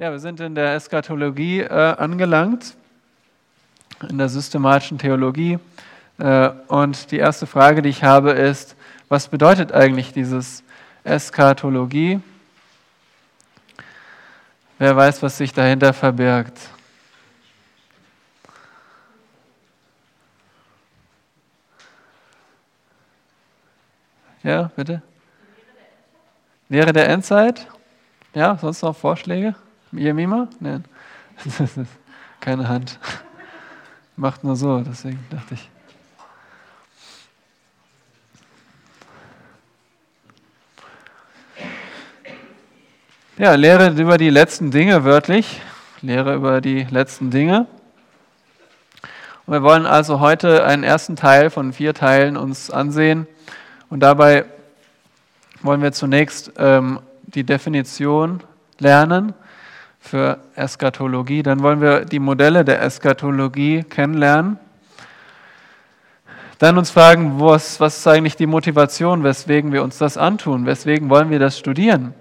Ja, wir sind in der Eschatologie äh, angelangt, in der systematischen Theologie. Äh, und die erste Frage, die ich habe, ist, was bedeutet eigentlich dieses Eschatologie? Wer weiß, was sich dahinter verbirgt? Ja, bitte? Lehre der Endzeit? Ja, sonst noch Vorschläge? Jemima? Nein. Keine Hand. Macht nur so, deswegen dachte ich. Ja, Lehre über die letzten Dinge, wörtlich. Lehre über die letzten Dinge. Und wir wollen also heute einen ersten Teil von vier Teilen uns ansehen. Und dabei wollen wir zunächst ähm, die Definition lernen für Eschatologie. Dann wollen wir die Modelle der Eschatologie kennenlernen. Dann uns fragen, was, was ist eigentlich die Motivation, weswegen wir uns das antun, weswegen wollen wir das studieren,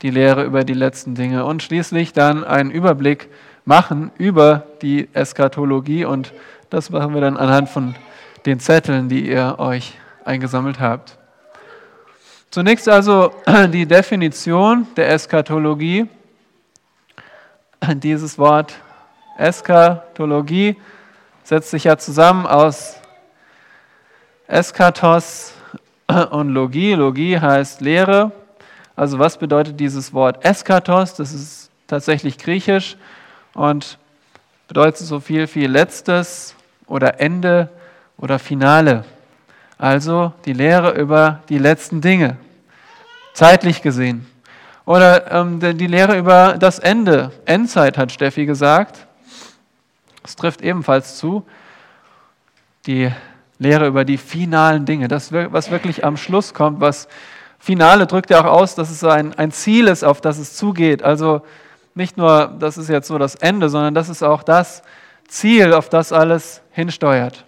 die Lehre über die letzten Dinge. Und schließlich dann einen Überblick machen über die Eschatologie und das machen wir dann anhand von den Zetteln, die ihr euch eingesammelt habt. Zunächst also die Definition der Eschatologie dieses Wort Eskatologie setzt sich ja zusammen aus Eskatos und Logie. Logie heißt Lehre. Also was bedeutet dieses Wort Eskatos? Das ist tatsächlich griechisch und bedeutet so viel wie letztes oder Ende oder Finale. Also die Lehre über die letzten Dinge, zeitlich gesehen. Oder ähm, die Lehre über das Ende. Endzeit hat Steffi gesagt. Es trifft ebenfalls zu. Die Lehre über die finalen Dinge, das, was wirklich am Schluss kommt, was Finale drückt ja auch aus, dass es ein, ein Ziel ist, auf das es zugeht. Also nicht nur, das ist jetzt so das Ende, sondern das ist auch das Ziel, auf das alles hinsteuert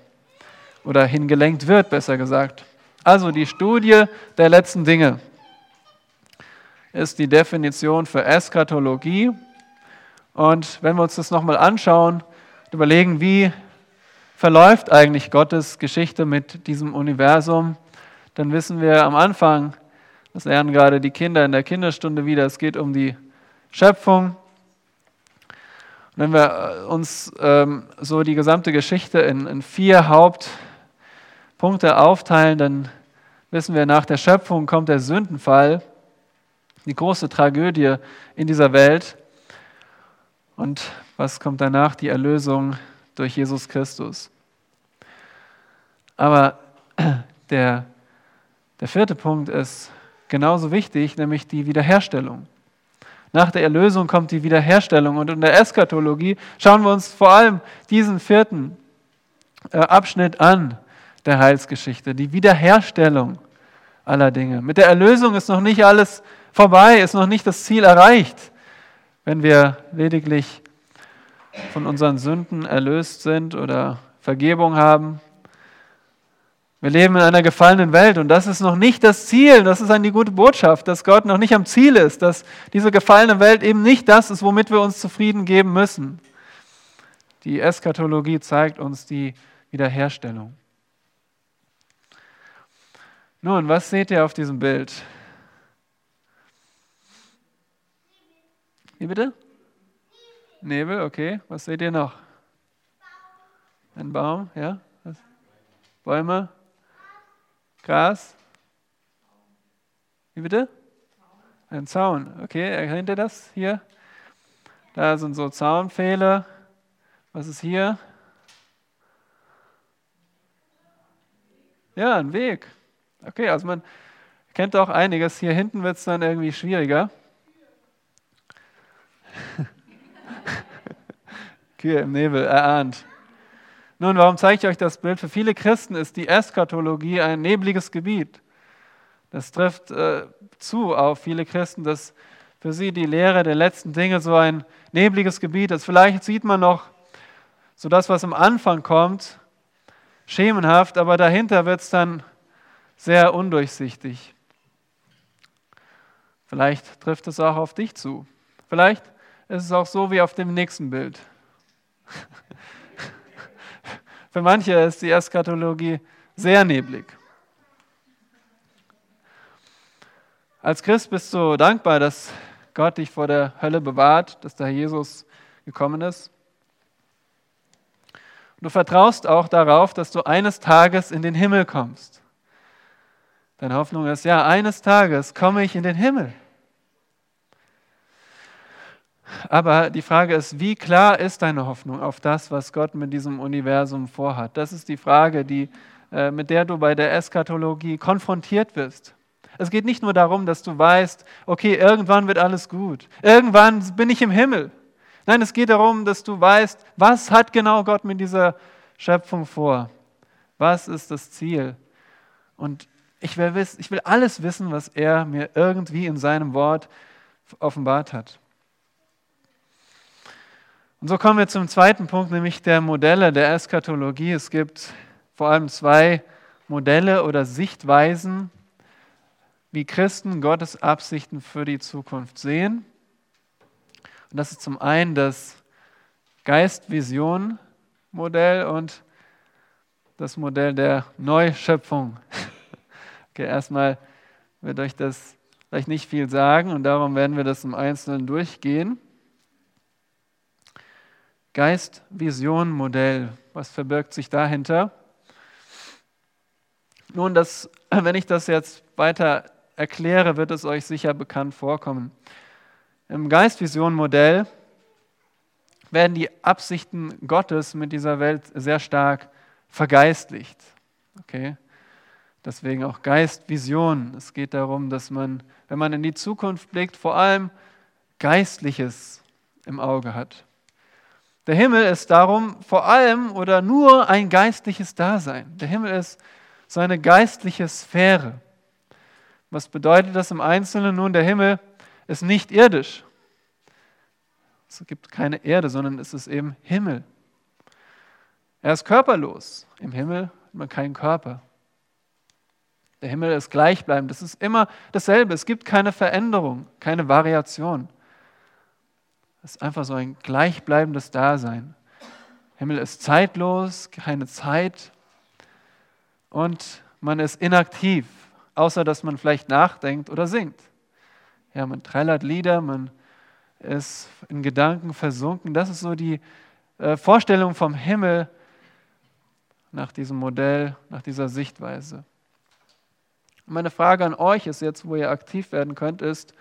oder hingelenkt wird, besser gesagt. Also die Studie der letzten Dinge ist die Definition für Eschatologie. Und wenn wir uns das nochmal anschauen, überlegen, wie verläuft eigentlich Gottes Geschichte mit diesem Universum, dann wissen wir am Anfang, das lernen gerade die Kinder in der Kinderstunde wieder, es geht um die Schöpfung. Und wenn wir uns ähm, so die gesamte Geschichte in, in vier Hauptpunkte aufteilen, dann wissen wir, nach der Schöpfung kommt der Sündenfall die große Tragödie in dieser Welt. Und was kommt danach? Die Erlösung durch Jesus Christus. Aber der, der vierte Punkt ist genauso wichtig, nämlich die Wiederherstellung. Nach der Erlösung kommt die Wiederherstellung. Und in der Eschatologie schauen wir uns vor allem diesen vierten äh, Abschnitt an der Heilsgeschichte, die Wiederherstellung aller Dinge. Mit der Erlösung ist noch nicht alles vorbei, ist noch nicht das Ziel erreicht, wenn wir lediglich von unseren Sünden erlöst sind oder Vergebung haben. Wir leben in einer gefallenen Welt und das ist noch nicht das Ziel. Das ist eine gute Botschaft, dass Gott noch nicht am Ziel ist, dass diese gefallene Welt eben nicht das ist, womit wir uns zufrieden geben müssen. Die Eschatologie zeigt uns die Wiederherstellung. Nun, was seht ihr auf diesem Bild? Wie bitte? Nebel, okay. Was seht ihr noch? Ein Baum, ja? Was? Bäume? Gras? Wie bitte? Ein Zaun, okay. Erkennt ihr das hier? Da sind so Zaunpfähle. Was ist hier? Ja, ein Weg. Okay, also man kennt auch einiges. Hier hinten wird es dann irgendwie schwieriger. Kühe im Nebel, erahnt. Nun, warum zeige ich euch das Bild? Für viele Christen ist die Eschatologie ein nebliges Gebiet. Das trifft äh, zu auf viele Christen, dass für sie die Lehre der letzten Dinge so ein nebliges Gebiet ist. Vielleicht sieht man noch so das, was am Anfang kommt, schemenhaft, aber dahinter wird es dann sehr undurchsichtig. Vielleicht trifft es auch auf dich zu. Vielleicht ist es auch so wie auf dem nächsten Bild. Für manche ist die Eschatologie sehr neblig. Als Christ bist du dankbar, dass Gott dich vor der Hölle bewahrt, dass der Herr Jesus gekommen ist. Du vertraust auch darauf, dass du eines Tages in den Himmel kommst. Deine Hoffnung ist, ja, eines Tages komme ich in den Himmel. Aber die Frage ist, wie klar ist deine Hoffnung auf das, was Gott mit diesem Universum vorhat? Das ist die Frage, die, äh, mit der du bei der Eschatologie konfrontiert wirst. Es geht nicht nur darum, dass du weißt, okay, irgendwann wird alles gut, irgendwann bin ich im Himmel. Nein, es geht darum, dass du weißt, was hat genau Gott mit dieser Schöpfung vor? Was ist das Ziel? Und ich will, wissen, ich will alles wissen, was er mir irgendwie in seinem Wort offenbart hat. Und so kommen wir zum zweiten Punkt, nämlich der Modelle der Eschatologie. Es gibt vor allem zwei Modelle oder Sichtweisen, wie Christen Gottes Absichten für die Zukunft sehen. Und das ist zum einen das Geist-Vision-Modell und das Modell der Neuschöpfung. Okay, erstmal wird euch das vielleicht nicht viel sagen und darum werden wir das im Einzelnen durchgehen. Geist-Vision-Modell, was verbirgt sich dahinter? Nun, das, wenn ich das jetzt weiter erkläre, wird es euch sicher bekannt vorkommen. Im Geist-Vision-Modell werden die Absichten Gottes mit dieser Welt sehr stark vergeistlicht. Okay? Deswegen auch Geist-Vision. Es geht darum, dass man, wenn man in die Zukunft blickt, vor allem Geistliches im Auge hat. Der Himmel ist darum vor allem oder nur ein geistliches Dasein. Der Himmel ist so eine geistliche Sphäre. Was bedeutet das im Einzelnen? Nun, der Himmel ist nicht irdisch. Es gibt keine Erde, sondern es ist eben Himmel. Er ist körperlos. Im Himmel hat man keinen Körper. Der Himmel ist gleichbleibend. Es ist immer dasselbe. Es gibt keine Veränderung, keine Variation. Es ist einfach so ein gleichbleibendes Dasein. Himmel ist zeitlos, keine Zeit und man ist inaktiv außer dass man vielleicht nachdenkt oder singt. Ja, man trällert Lieder, man ist in Gedanken versunken. Das ist so die äh, Vorstellung vom Himmel nach diesem Modell, nach dieser Sichtweise. Meine Frage an euch ist jetzt, wo ihr aktiv werden könnt, ist,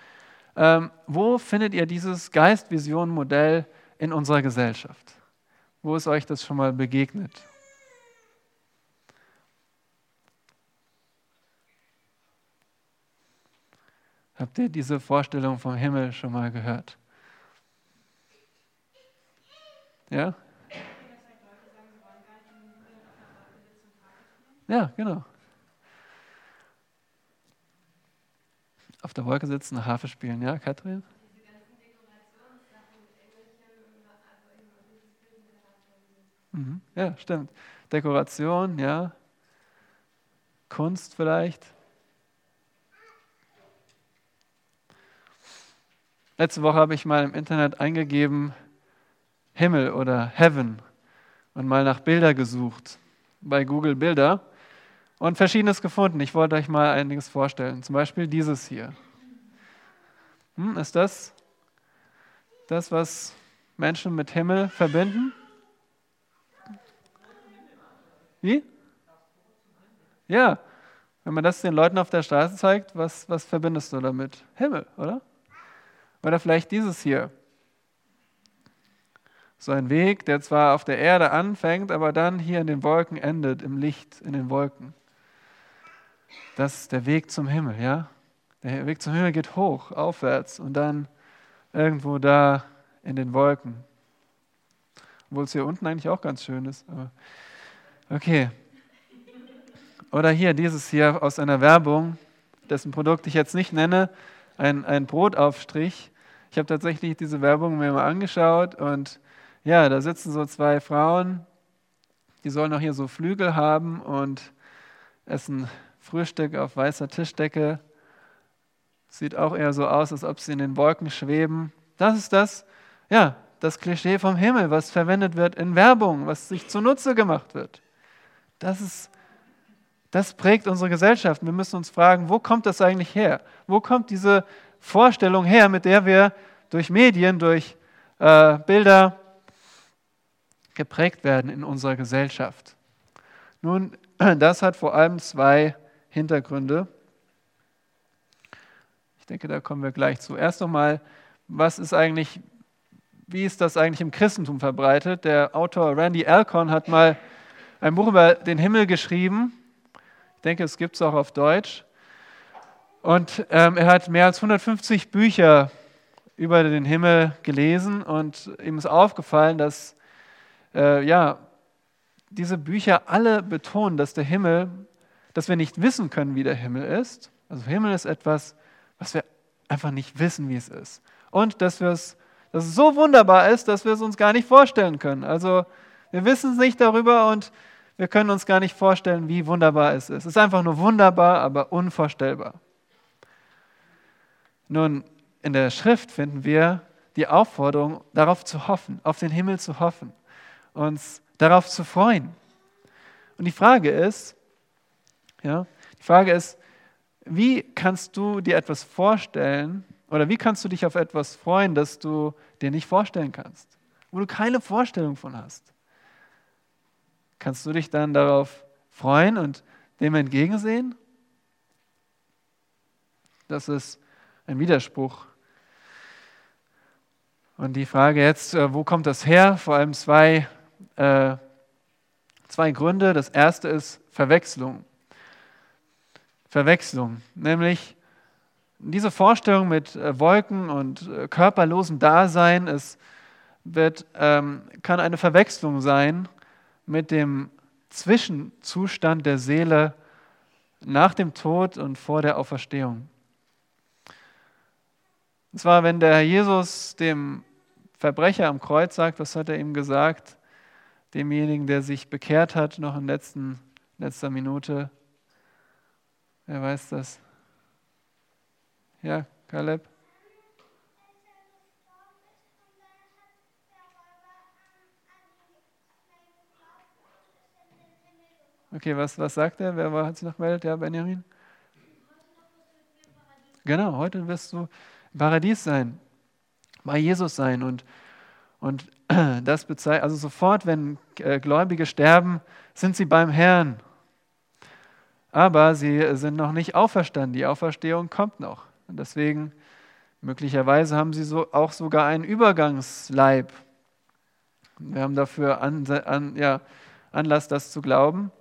ähm, wo findet ihr dieses Geist-Vision-Modell in unserer Gesellschaft? Wo ist euch das schon mal begegnet? Habt ihr diese Vorstellung vom Himmel schon mal gehört? Ja? Ja, genau. Auf der Wolke sitzen, Harfe spielen, ja, Katrin? Mhm. Ja, stimmt. Dekoration, ja. Kunst vielleicht. Letzte Woche habe ich mal im Internet eingegeben Himmel oder Heaven und mal nach Bilder gesucht bei Google Bilder und verschiedenes gefunden. Ich wollte euch mal einiges vorstellen. Zum Beispiel dieses hier. Hm, ist das das, was Menschen mit Himmel verbinden? Wie? Ja, wenn man das den Leuten auf der Straße zeigt, was, was verbindest du damit? Himmel, oder? Oder vielleicht dieses hier. So ein Weg, der zwar auf der Erde anfängt, aber dann hier in den Wolken endet, im Licht, in den Wolken. Das ist der Weg zum Himmel, ja? Der Weg zum Himmel geht hoch, aufwärts und dann irgendwo da in den Wolken. Obwohl es hier unten eigentlich auch ganz schön ist. Aber okay. Oder hier dieses hier aus einer Werbung, dessen Produkt ich jetzt nicht nenne, ein, ein Brotaufstrich. Ich habe tatsächlich diese Werbung mir mal angeschaut und ja, da sitzen so zwei Frauen, die sollen auch hier so Flügel haben und essen Frühstück auf weißer Tischdecke. Sieht auch eher so aus, als ob sie in den Wolken schweben. Das ist das, ja, das Klischee vom Himmel, was verwendet wird in Werbung, was sich zunutze gemacht wird. Das, ist, das prägt unsere Gesellschaft. Wir müssen uns fragen, wo kommt das eigentlich her? Wo kommt diese Vorstellung her, mit der wir durch Medien, durch äh, Bilder geprägt werden in unserer Gesellschaft? Nun, das hat vor allem zwei Hintergründe. Ich denke, da kommen wir gleich zu. Erst einmal, was ist eigentlich, wie ist das eigentlich im Christentum verbreitet? Der Autor Randy Alcorn hat mal ein Buch über den Himmel geschrieben. Ich denke, es gibt es auch auf Deutsch. Und ähm, er hat mehr als 150 Bücher über den Himmel gelesen und ihm ist aufgefallen, dass äh, ja, diese Bücher alle betonen, dass der Himmel, dass wir nicht wissen können, wie der Himmel ist. Also Himmel ist etwas, was wir einfach nicht wissen, wie es ist. Und dass, dass es so wunderbar ist, dass wir es uns gar nicht vorstellen können. Also wir wissen es nicht darüber und wir können uns gar nicht vorstellen, wie wunderbar es ist. Es ist einfach nur wunderbar, aber unvorstellbar. Nun, in der Schrift finden wir die Aufforderung, darauf zu hoffen, auf den Himmel zu hoffen, uns darauf zu freuen. Und die Frage ist, ja, die Frage ist, wie kannst du dir etwas vorstellen oder wie kannst du dich auf etwas freuen, das du dir nicht vorstellen kannst, wo du keine Vorstellung von hast? Kannst du dich dann darauf freuen und dem entgegensehen? Das ist ein Widerspruch. Und die Frage jetzt, äh, wo kommt das her? Vor allem zwei äh, zwei Gründe. Das erste ist Verwechslung. Verwechslung, nämlich diese Vorstellung mit äh, Wolken und äh, körperlosem Dasein, es wird, ähm, kann eine Verwechslung sein mit dem Zwischenzustand der Seele nach dem Tod und vor der Auferstehung. Und zwar, wenn der Herr Jesus dem Verbrecher am Kreuz sagt, was hat er ihm gesagt? demjenigen, der sich bekehrt hat, noch in letzten, letzter Minute. Wer weiß das? Ja, Kaleb? Okay, was, was sagt er? Wer hat sich noch gemeldet? Ja, Benjamin? Genau, heute wirst du im Paradies sein, bei Jesus sein und und das bezeichnet, also sofort, wenn äh, Gläubige sterben, sind sie beim Herrn. Aber sie sind noch nicht auferstanden. Die Auferstehung kommt noch. Und deswegen, möglicherweise haben sie so, auch sogar einen Übergangsleib. Wir haben dafür an, an, ja, Anlass, das zu glauben.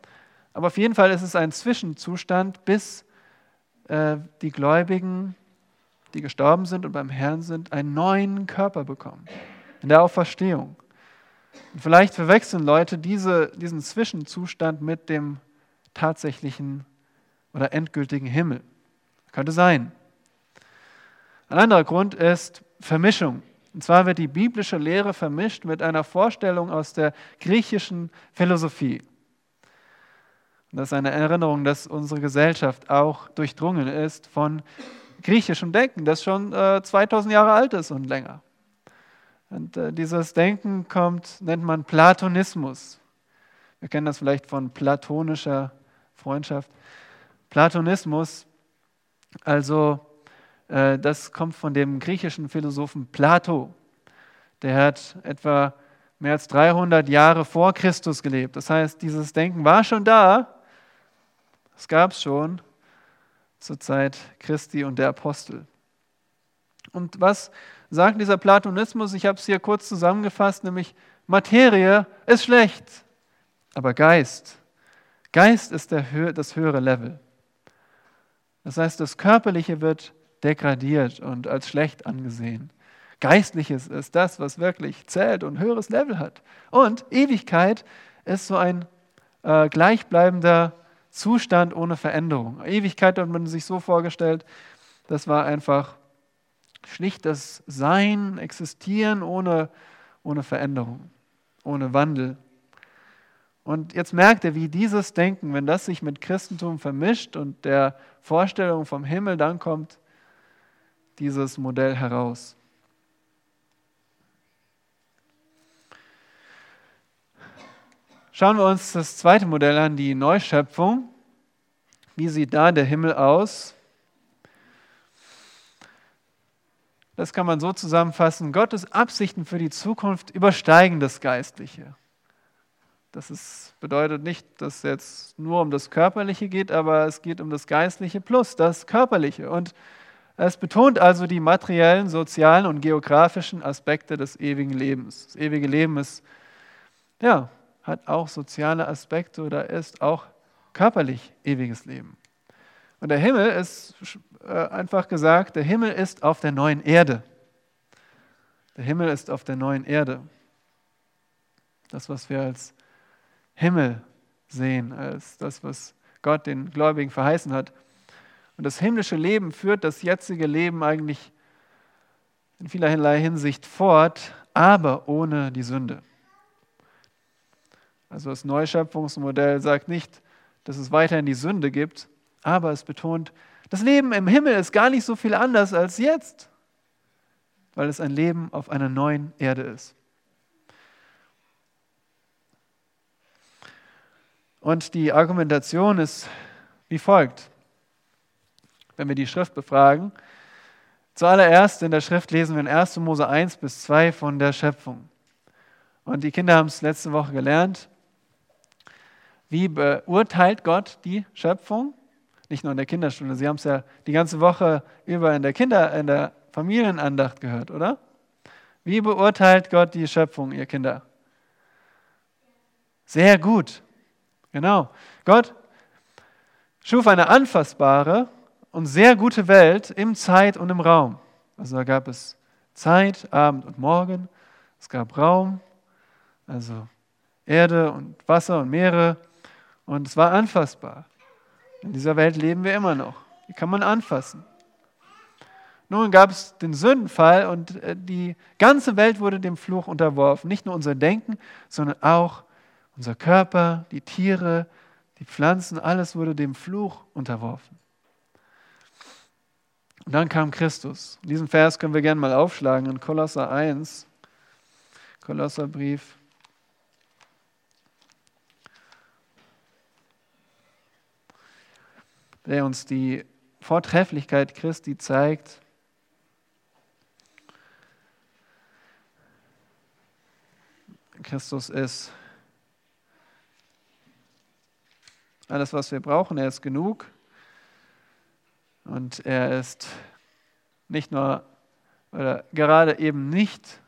Aber auf jeden Fall ist es ein Zwischenzustand, bis äh, die Gläubigen, die gestorben sind und beim Herrn sind, einen neuen Körper bekommen in der Auferstehung. Und vielleicht verwechseln Leute diese, diesen Zwischenzustand mit dem tatsächlichen oder endgültigen Himmel. Könnte sein. Ein anderer Grund ist Vermischung. Und zwar wird die biblische Lehre vermischt mit einer Vorstellung aus der griechischen Philosophie. Und das ist eine Erinnerung, dass unsere Gesellschaft auch durchdrungen ist von griechischem Denken, das schon äh, 2000 Jahre alt ist und länger. Und äh, dieses Denken kommt, nennt man Platonismus. Wir kennen das vielleicht von platonischer Freundschaft. Platonismus, also äh, das kommt von dem griechischen Philosophen Plato. Der hat etwa mehr als 300 Jahre vor Christus gelebt. Das heißt, dieses Denken war schon da. Es gab es schon zur Zeit Christi und der Apostel. Und was sagt dieser Platonismus, ich habe es hier kurz zusammengefasst, nämlich Materie ist schlecht, aber Geist, Geist ist der, das höhere Level. Das heißt, das Körperliche wird degradiert und als schlecht angesehen. Geistliches ist das, was wirklich zählt und höheres Level hat. Und Ewigkeit ist so ein äh, gleichbleibender Zustand ohne Veränderung. Ewigkeit hat man sich so vorgestellt, das war einfach schlicht das Sein, Existieren ohne, ohne Veränderung, ohne Wandel. Und jetzt merkt er, wie dieses Denken, wenn das sich mit Christentum vermischt und der Vorstellung vom Himmel, dann kommt dieses Modell heraus. Schauen wir uns das zweite Modell an, die Neuschöpfung. Wie sieht da der Himmel aus? Das kann man so zusammenfassen. Gottes Absichten für die Zukunft übersteigen das Geistliche. Das ist, bedeutet nicht, dass es jetzt nur um das Körperliche geht, aber es geht um das Geistliche plus das Körperliche. Und es betont also die materiellen, sozialen und geografischen Aspekte des ewigen Lebens. Das ewige Leben ist, ja, hat auch soziale Aspekte oder ist auch körperlich ewiges Leben. Und der Himmel ist äh, einfach gesagt, der Himmel ist auf der neuen Erde. Der Himmel ist auf der neuen Erde. Das, was wir als Himmel sehen, als das, was Gott den Gläubigen verheißen hat. Und das himmlische Leben führt das jetzige Leben eigentlich in vielerlei Hinsicht fort, aber ohne die Sünde. Also das Neuschöpfungsmodell sagt nicht, dass es weiterhin die Sünde gibt, aber es betont, das Leben im Himmel ist gar nicht so viel anders als jetzt, weil es ein Leben auf einer neuen Erde ist. Und die Argumentation ist wie folgt, wenn wir die Schrift befragen. Zuallererst in der Schrift lesen wir in 1. Mose 1 bis 2 von der Schöpfung. Und die Kinder haben es letzte Woche gelernt. Wie beurteilt Gott die Schöpfung? Nicht nur in der Kinderstunde, Sie haben es ja die ganze Woche über in der Kinder, in der Familienandacht gehört, oder? Wie beurteilt Gott die Schöpfung, ihr Kinder? Sehr gut. Genau. Gott schuf eine anfassbare und sehr gute Welt im Zeit und im Raum. Also da gab es Zeit, Abend und Morgen. Es gab Raum, also Erde und Wasser und Meere. Und es war anfassbar. In dieser Welt leben wir immer noch. Die kann man anfassen. Nun gab es den Sündenfall und äh, die ganze Welt wurde dem Fluch unterworfen. Nicht nur unser Denken, sondern auch unser Körper, die Tiere, die Pflanzen, alles wurde dem Fluch unterworfen. Und dann kam Christus. Diesen Vers können wir gerne mal aufschlagen in Kolosser 1, Kolosserbrief. der uns die Vortrefflichkeit Christi zeigt. Christus ist alles, was wir brauchen. Er ist genug. Und er ist nicht nur oder gerade eben nicht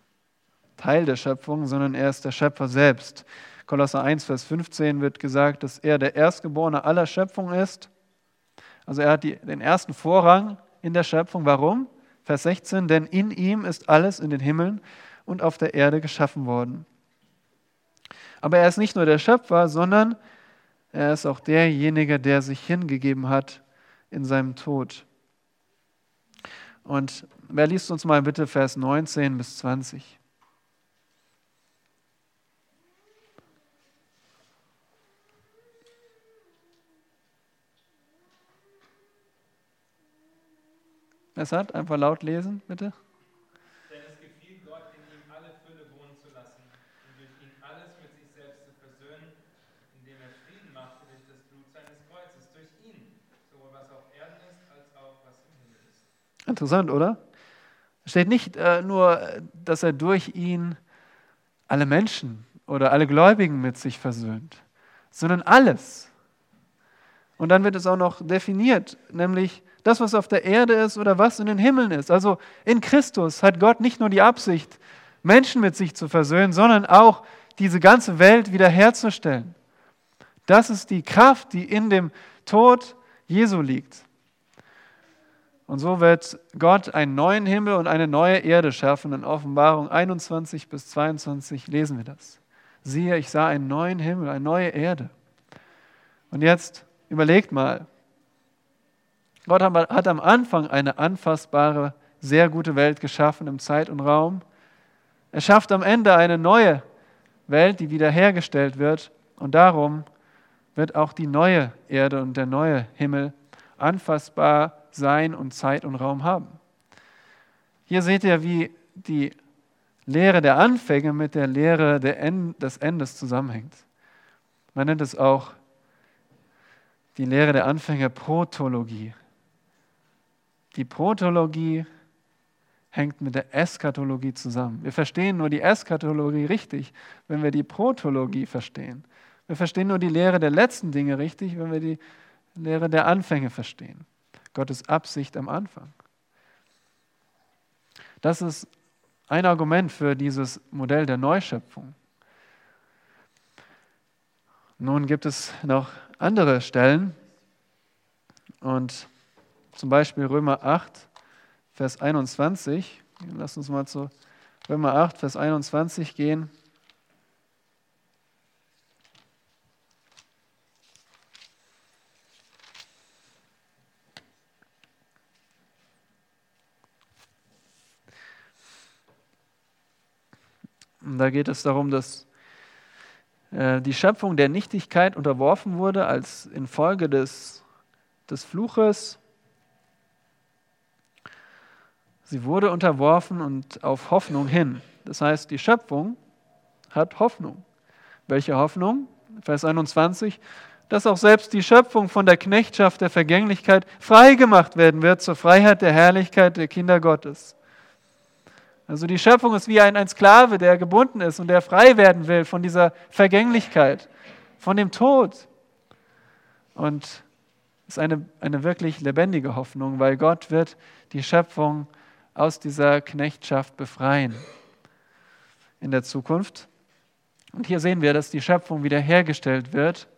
Teil der Schöpfung, sondern er ist der Schöpfer selbst. Kolosser 1, Vers 15 wird gesagt, dass er der Erstgeborene aller Schöpfung ist also er hat die, den ersten Vorrang in der Schöpfung. Warum? Vers 16, denn in ihm ist alles in den Himmeln und auf der Erde geschaffen worden. Aber er ist nicht nur der Schöpfer, sondern er ist auch derjenige, der sich hingegeben hat in seinem Tod. Und wer liest uns mal bitte Vers 19 bis 20? Es hat einfach laut lesen, bitte. Denn es gefiel Gott, in ihm alle Fülle wohnen zu lassen und durch ihn alles mit sich selbst zu versöhnen, indem er Frieden machte durch das Blut seines Kreuzes, durch ihn, sowohl was auf Erden ist, als auch was im Himmel ist. Interessant, oder? Es steht nicht äh, nur, dass er durch ihn alle Menschen oder alle Gläubigen mit sich versöhnt, sondern alles. Und dann wird es auch noch definiert, nämlich das, was auf der Erde ist oder was in den Himmeln ist. Also in Christus hat Gott nicht nur die Absicht, Menschen mit sich zu versöhnen, sondern auch diese ganze Welt wiederherzustellen. Das ist die Kraft, die in dem Tod Jesu liegt. Und so wird Gott einen neuen Himmel und eine neue Erde schaffen. In Offenbarung 21 bis 22 lesen wir das. Siehe, ich sah einen neuen Himmel, eine neue Erde. Und jetzt überlegt mal, Gott hat am Anfang eine anfassbare, sehr gute Welt geschaffen im Zeit und Raum. Er schafft am Ende eine neue Welt, die wiederhergestellt wird. Und darum wird auch die neue Erde und der neue Himmel anfassbar sein und Zeit und Raum haben. Hier seht ihr, wie die Lehre der Anfänge mit der Lehre des Endes zusammenhängt. Man nennt es auch die Lehre der Anfänge Protologie. Die Protologie hängt mit der Eschatologie zusammen. Wir verstehen nur die Eschatologie richtig, wenn wir die Protologie verstehen. Wir verstehen nur die Lehre der letzten Dinge richtig, wenn wir die Lehre der Anfänge verstehen. Gottes Absicht am Anfang. Das ist ein Argument für dieses Modell der Neuschöpfung. Nun gibt es noch andere Stellen und zum Beispiel Römer 8, Vers 21. Lass uns mal zu Römer 8, Vers 21 gehen. Und da geht es darum, dass äh, die Schöpfung der Nichtigkeit unterworfen wurde als infolge des, des Fluches. Sie wurde unterworfen und auf Hoffnung hin. Das heißt, die Schöpfung hat Hoffnung. Welche Hoffnung? Vers 21, dass auch selbst die Schöpfung von der Knechtschaft der Vergänglichkeit frei gemacht werden wird zur Freiheit der Herrlichkeit der Kinder Gottes. Also die Schöpfung ist wie ein, ein Sklave, der gebunden ist und der frei werden will von dieser Vergänglichkeit, von dem Tod. Und ist eine, eine wirklich lebendige Hoffnung, weil Gott wird die Schöpfung aus dieser Knechtschaft befreien in der Zukunft. Und hier sehen wir, dass die Schöpfung wiederhergestellt wird.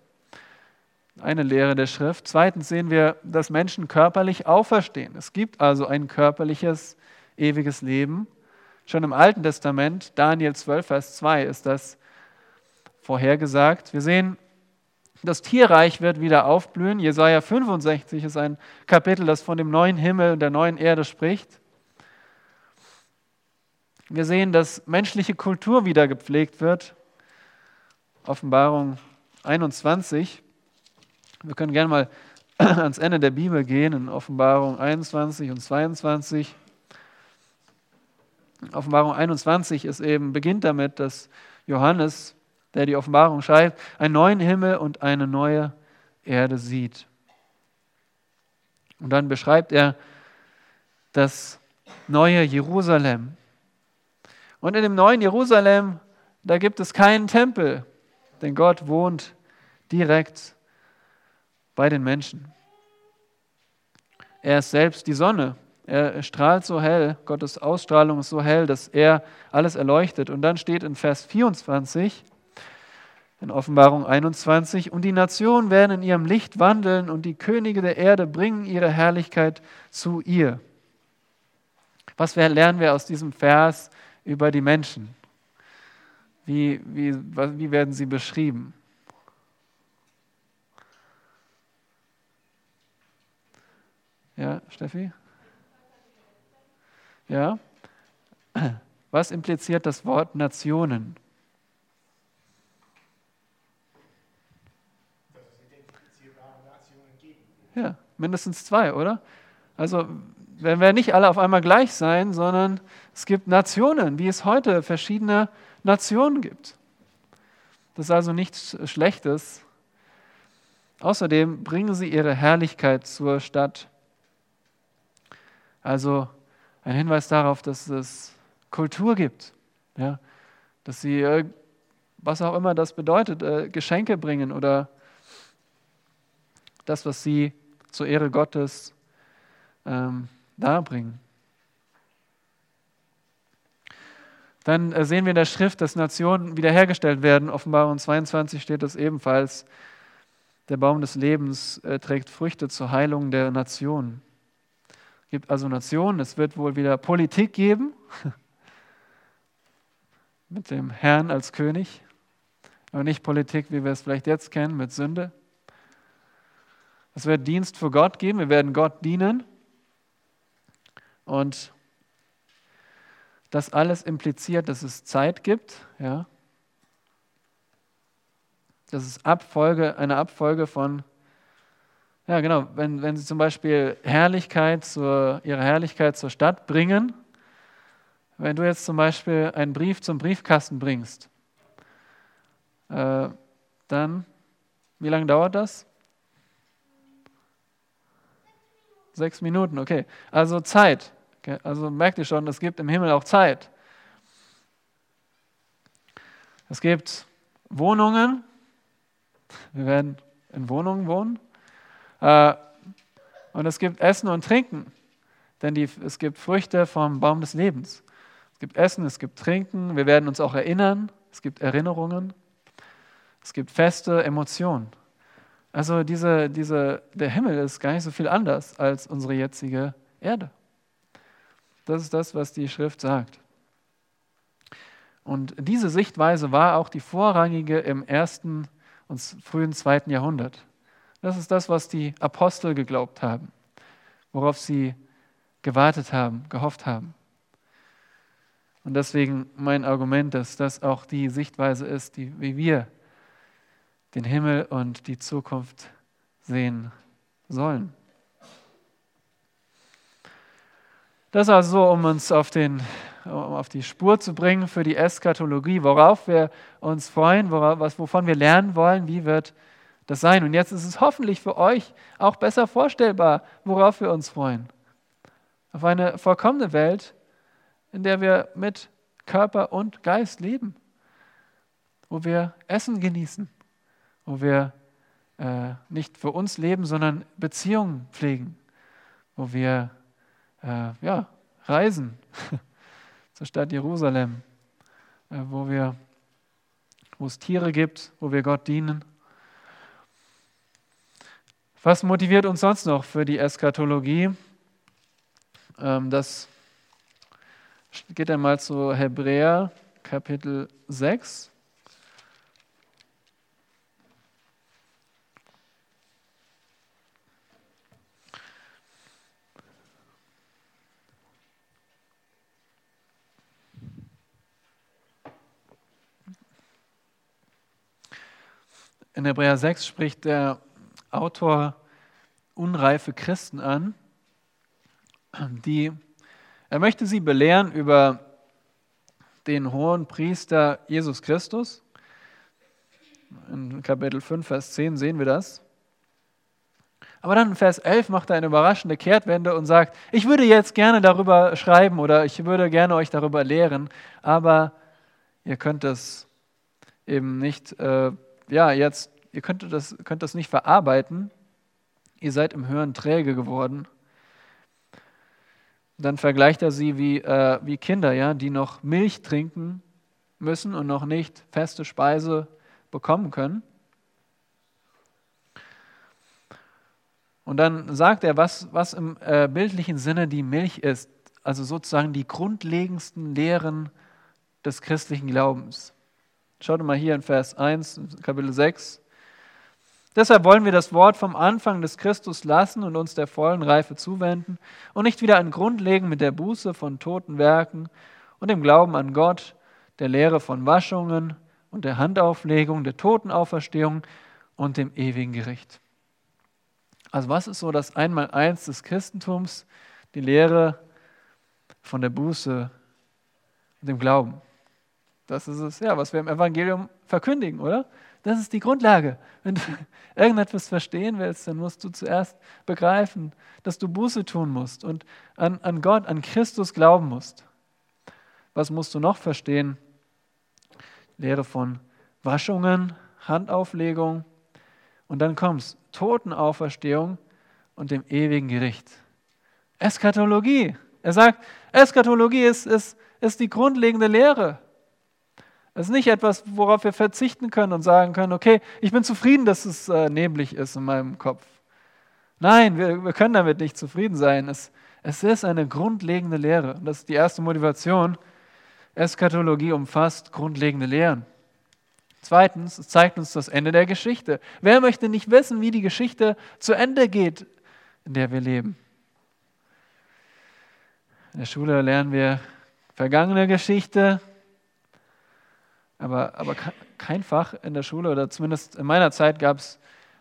Eine Lehre der Schrift. Zweitens sehen wir, dass Menschen körperlich auferstehen. Es gibt also ein körperliches, ewiges Leben. Schon im Alten Testament, Daniel 12, Vers 2, ist das vorhergesagt. Wir sehen, das Tierreich wird wieder aufblühen. Jesaja 65 ist ein Kapitel, das von dem neuen Himmel und der neuen Erde spricht. Wir sehen, dass menschliche Kultur wieder gepflegt wird. Offenbarung 21. Wir können gerne mal ans Ende der Bibel gehen, in Offenbarung 21 und 22. Offenbarung 21 ist eben, beginnt damit, dass Johannes, der die Offenbarung schreibt, einen neuen Himmel und eine neue Erde sieht. Und dann beschreibt er das neue Jerusalem. Und in dem neuen Jerusalem, da gibt es keinen Tempel, denn Gott wohnt direkt bei den Menschen. Er ist selbst die Sonne er strahlt so hell, Gottes Ausstrahlung ist so hell, dass er alles erleuchtet. Und dann steht in Vers 24, in Offenbarung 21, und die Nationen werden in ihrem Licht wandeln und die Könige der Erde bringen ihre Herrlichkeit zu ihr. Was lernen wir aus diesem Vers über die Menschen? Wie, wie, wie werden sie beschrieben? Ja, Steffi? Ja? Was impliziert das Wort Nationen? Ja, mindestens zwei, oder? Also werden wir nicht alle auf einmal gleich sein, sondern es gibt Nationen, wie es heute verschiedene Nationen gibt. Das ist also nichts Schlechtes. Außerdem bringen sie ihre Herrlichkeit zur Stadt. Also ein Hinweis darauf, dass es Kultur gibt, ja? dass sie, äh, was auch immer das bedeutet, äh, Geschenke bringen oder das, was sie zur Ehre Gottes ähm, darbringen. Dann äh, sehen wir in der Schrift, dass Nationen wiederhergestellt werden. Offenbarung 22 steht das ebenfalls. Der Baum des Lebens trägt Früchte zur Heilung der Nationen gibt also Nationen, es wird wohl wieder Politik geben, mit dem Herrn als König, aber nicht Politik, wie wir es vielleicht jetzt kennen, mit Sünde. Es wird Dienst für Gott geben, wir werden Gott dienen. Und das alles impliziert, dass es Zeit gibt, ja, dass es Abfolge, eine Abfolge von ja, genau. Wenn, wenn sie zum Beispiel Herrlichkeit zur, ihre Herrlichkeit zur Stadt bringen, wenn du jetzt zum Beispiel einen Brief zum Briefkasten bringst, äh, dann Wie lange dauert das? Sechs Minuten, okay. Also Zeit. Also merkt ihr schon, es gibt im Himmel auch Zeit. Es gibt Wohnungen. Wir werden in Wohnungen wohnen. Äh, und es gibt Essen und Trinken. Denn die, es gibt Früchte vom Baum des Lebens. Es gibt Essen, es gibt Trinken. Wir werden uns auch erinnern. Es gibt Erinnerungen. Es gibt Feste, Emotionen. Also diese, diese, der Himmel ist gar nicht so viel anders als unsere jetzige Erde. Das ist das, was die Schrift sagt. Und diese Sichtweise war auch die vorrangige im ersten und frühen zweiten Jahrhundert. Das ist das, was die Apostel geglaubt haben, worauf sie gewartet haben, gehofft haben. Und deswegen mein Argument, dass das auch die Sichtweise ist, die, wie wir den Himmel und die Zukunft sehen sollen. Das also so, um uns auf, den, um auf die Spur zu bringen für die Eschatologie, worauf wir uns freuen, worauf, was, wovon wir lernen wollen, wie wird das sein. Und jetzt ist es hoffentlich für euch auch besser vorstellbar, worauf wir uns freuen. Auf eine vollkommene Welt, in der wir mit Körper und Geist leben, wo wir Essen genießen, wo wir äh, nicht für uns leben, sondern Beziehungen pflegen, wo wir äh, ja, reisen zur Stadt Jerusalem, äh, wo, wir, wo es Tiere gibt, wo wir Gott dienen. Was motiviert uns sonst noch für die Eschatologie? Ähm, das geht einmal zu Hebräer Kapitel 6. In Hebräer 6 spricht der Autor unreife Christen an, die er möchte sie belehren über den hohen Priester Jesus Christus. In Kapitel 5, Vers 10 sehen wir das. Aber dann in Vers 11 macht er eine überraschende Kehrtwende und sagt, ich würde jetzt gerne darüber schreiben oder ich würde gerne euch darüber lehren, aber ihr könnt das eben nicht äh, ja, jetzt, ihr könnt das, könnt das nicht verarbeiten, ihr seid im Hören träge geworden. Dann vergleicht er sie wie, äh, wie Kinder, ja, die noch Milch trinken müssen und noch nicht feste Speise bekommen können. Und dann sagt er, was, was im äh, bildlichen Sinne die Milch ist, also sozusagen die grundlegendsten Lehren des christlichen Glaubens. Schaut mal hier in Vers 1, Kapitel 6. Deshalb wollen wir das Wort vom Anfang des Christus lassen und uns der vollen Reife zuwenden und nicht wieder einen Grund legen mit der Buße von toten Werken und dem Glauben an Gott, der Lehre von Waschungen und der Handauflegung, der Totenauferstehung und dem ewigen Gericht. Also was ist so das Einmaleins des Christentums? Die Lehre von der Buße und dem Glauben. Das ist es, ja, was wir im Evangelium verkündigen, oder? Das ist die Grundlage. Wenn du irgendetwas verstehen willst, dann musst du zuerst begreifen, dass du Buße tun musst und an, an Gott, an Christus glauben musst. Was musst du noch verstehen? Lehre von Waschungen, Handauflegung und dann kommst Totenauferstehung und dem ewigen Gericht. Eschatologie. Er sagt, Eschatologie ist, ist, ist die grundlegende Lehre. Es ist nicht etwas, worauf wir verzichten können und sagen können, okay, ich bin zufrieden, dass es äh, neblig ist in meinem Kopf. Nein, wir, wir können damit nicht zufrieden sein. Es, es ist eine grundlegende Lehre. Und das ist die erste Motivation. Eskatologie umfasst grundlegende Lehren. Zweitens, es zeigt uns das Ende der Geschichte. Wer möchte nicht wissen, wie die Geschichte zu Ende geht, in der wir leben? In der Schule lernen wir vergangene Geschichte, aber, aber kein Fach in der Schule oder zumindest in meiner Zeit gab es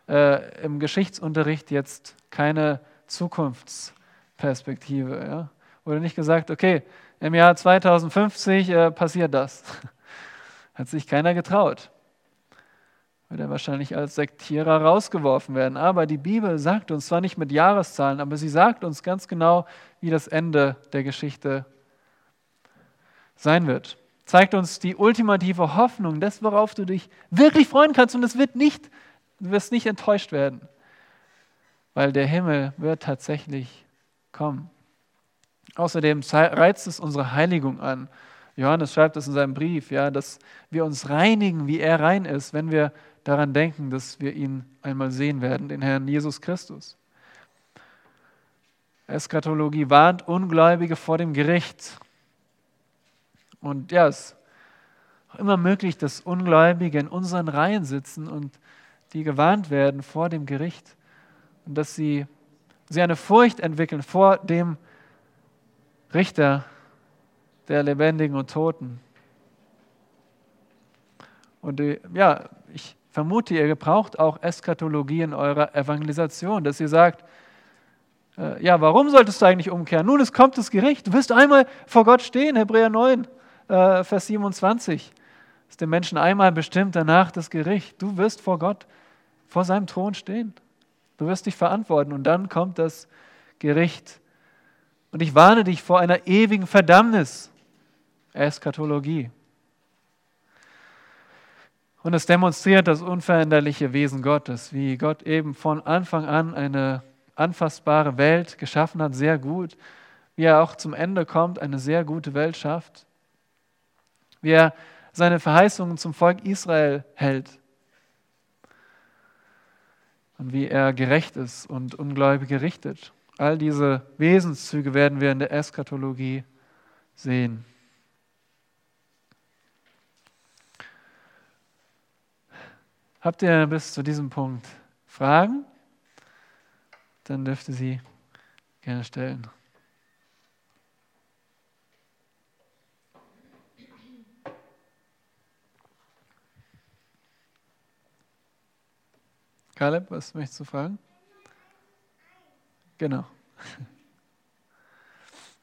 äh, im Geschichtsunterricht jetzt keine Zukunftsperspektive. Ja? Wurde nicht gesagt, okay, im Jahr 2050 äh, passiert das. Hat sich keiner getraut. wird er wahrscheinlich als Sektierer rausgeworfen werden. Aber die Bibel sagt uns zwar nicht mit Jahreszahlen, aber sie sagt uns ganz genau, wie das Ende der Geschichte sein wird. Zeigt uns die ultimative Hoffnung, das, worauf du dich wirklich freuen kannst. Und es wird nicht, du wirst nicht enttäuscht werden, weil der Himmel wird tatsächlich kommen. Außerdem reizt es unsere Heiligung an. Johannes schreibt es in seinem Brief, ja, dass wir uns reinigen, wie er rein ist, wenn wir daran denken, dass wir ihn einmal sehen werden, den Herrn Jesus Christus. Eskatologie warnt Ungläubige vor dem Gericht. Und ja, es ist auch immer möglich, dass Ungläubige in unseren Reihen sitzen und die gewarnt werden vor dem Gericht und dass sie, sie eine Furcht entwickeln vor dem Richter der Lebendigen und Toten. Und die, ja, ich vermute, ihr gebraucht auch Eskatologie in eurer Evangelisation, dass ihr sagt, äh, ja, warum solltest du eigentlich umkehren? Nun, es kommt das Gericht. Du wirst einmal vor Gott stehen, Hebräer 9, äh, Vers 27. Ist dem Menschen einmal bestimmt, danach das Gericht. Du wirst vor Gott, vor seinem Thron stehen. Du wirst dich verantworten und dann kommt das Gericht. Und ich warne dich vor einer ewigen Verdammnis. Eskatologie. Und es demonstriert das unveränderliche Wesen Gottes, wie Gott eben von Anfang an eine anfassbare Welt geschaffen hat, sehr gut, wie er auch zum Ende kommt, eine sehr gute Welt schafft, wie er seine Verheißungen zum Volk Israel hält und wie er gerecht ist und Ungläubige richtet. All diese Wesenszüge werden wir in der Eschatologie sehen. Habt ihr bis zu diesem Punkt Fragen? Dann dürft ihr sie gerne stellen. Caleb, was möchtest du fragen? Genau.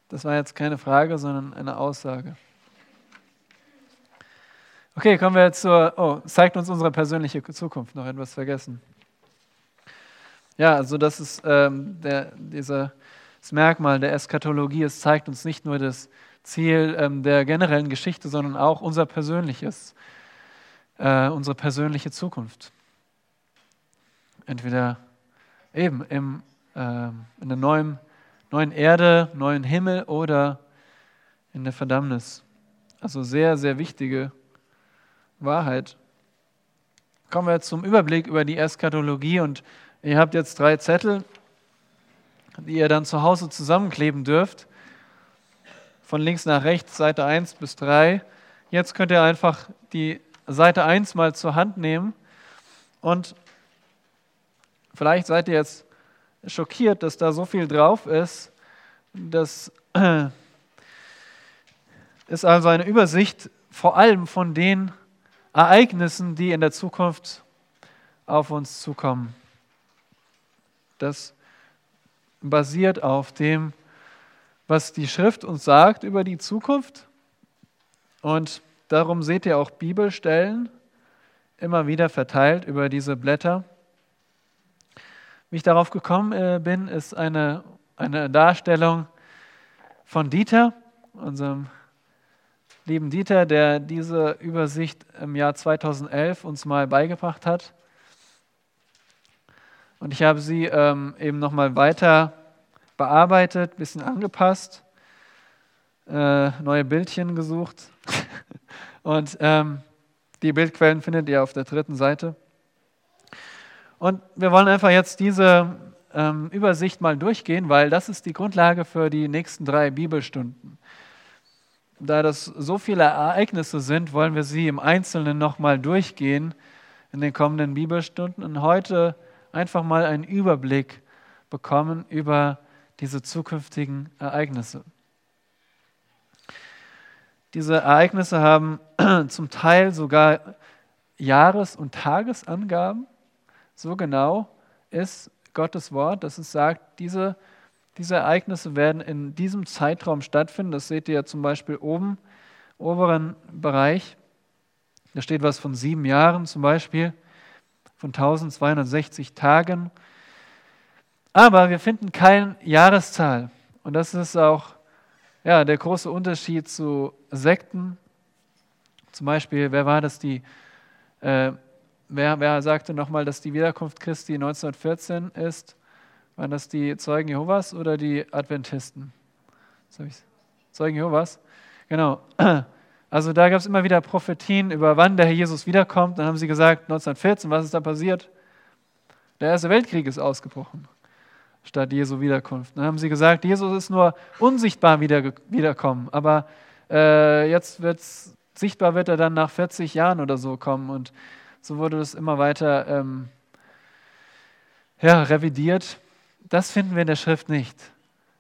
Das war jetzt keine Frage, sondern eine Aussage. Okay, kommen wir jetzt zur, oh, zeigt uns unsere persönliche Zukunft, noch etwas vergessen. Ja, also das ist ähm, der, dieser, das Merkmal der Eskatologie, es zeigt uns nicht nur das Ziel ähm, der generellen Geschichte, sondern auch unser persönliches, äh, unsere persönliche Zukunft. Entweder eben im, äh, in der neuen, neuen Erde, neuen Himmel oder in der Verdammnis. Also sehr, sehr wichtige Wahrheit. Kommen wir zum Überblick über die Eskatologie und ihr habt jetzt drei Zettel, die ihr dann zu Hause zusammenkleben dürft. Von links nach rechts, Seite 1 bis 3. Jetzt könnt ihr einfach die Seite 1 mal zur Hand nehmen und vielleicht seid ihr jetzt schockiert, dass da so viel drauf ist. Das ist also eine Übersicht vor allem von den Ereignissen, die in der Zukunft auf uns zukommen. Das basiert auf dem, was die Schrift uns sagt über die Zukunft. Und darum seht ihr auch Bibelstellen immer wieder verteilt über diese Blätter. Wie ich darauf gekommen äh, bin, ist eine, eine Darstellung von Dieter, unserem lieben Dieter, der diese Übersicht im Jahr 2011 uns mal beigebracht hat. Und ich habe sie ähm, eben nochmal weiter bearbeitet, ein bisschen angepasst, äh, neue Bildchen gesucht. Und ähm, die Bildquellen findet ihr auf der dritten Seite. Und wir wollen einfach jetzt diese ähm, Übersicht mal durchgehen, weil das ist die Grundlage für die nächsten drei Bibelstunden da das so viele Ereignisse sind, wollen wir sie im Einzelnen nochmal durchgehen in den kommenden Bibelstunden und heute einfach mal einen Überblick bekommen über diese zukünftigen Ereignisse. Diese Ereignisse haben zum Teil sogar Jahres- und Tagesangaben. So genau ist Gottes Wort, dass es sagt, diese diese Ereignisse werden in diesem Zeitraum stattfinden. Das seht ihr ja zum Beispiel oben, oberen Bereich. Da steht was von sieben Jahren zum Beispiel. von 1260 Tagen. Aber wir finden keine Jahreszahl. Und das ist auch ja, der große Unterschied zu Sekten. Zum Beispiel, wer war das, die, äh, wer, wer sagte nochmal, dass die Wiederkunft Christi 1914 ist? Waren das die Zeugen Jehovas oder die Adventisten? Zeugen Jehovas? Genau. Also da gab es immer wieder Prophetien über wann der Herr Jesus wiederkommt. Dann haben sie gesagt, 1914, was ist da passiert? Der Erste Weltkrieg ist ausgebrochen statt Jesu Wiederkunft. Dann haben sie gesagt, Jesus ist nur unsichtbar wieder, wiederkommen, aber äh, jetzt wird's, sichtbar wird er dann nach 40 Jahren oder so kommen und so wurde das immer weiter ähm, ja, revidiert. Das finden wir in der Schrift nicht.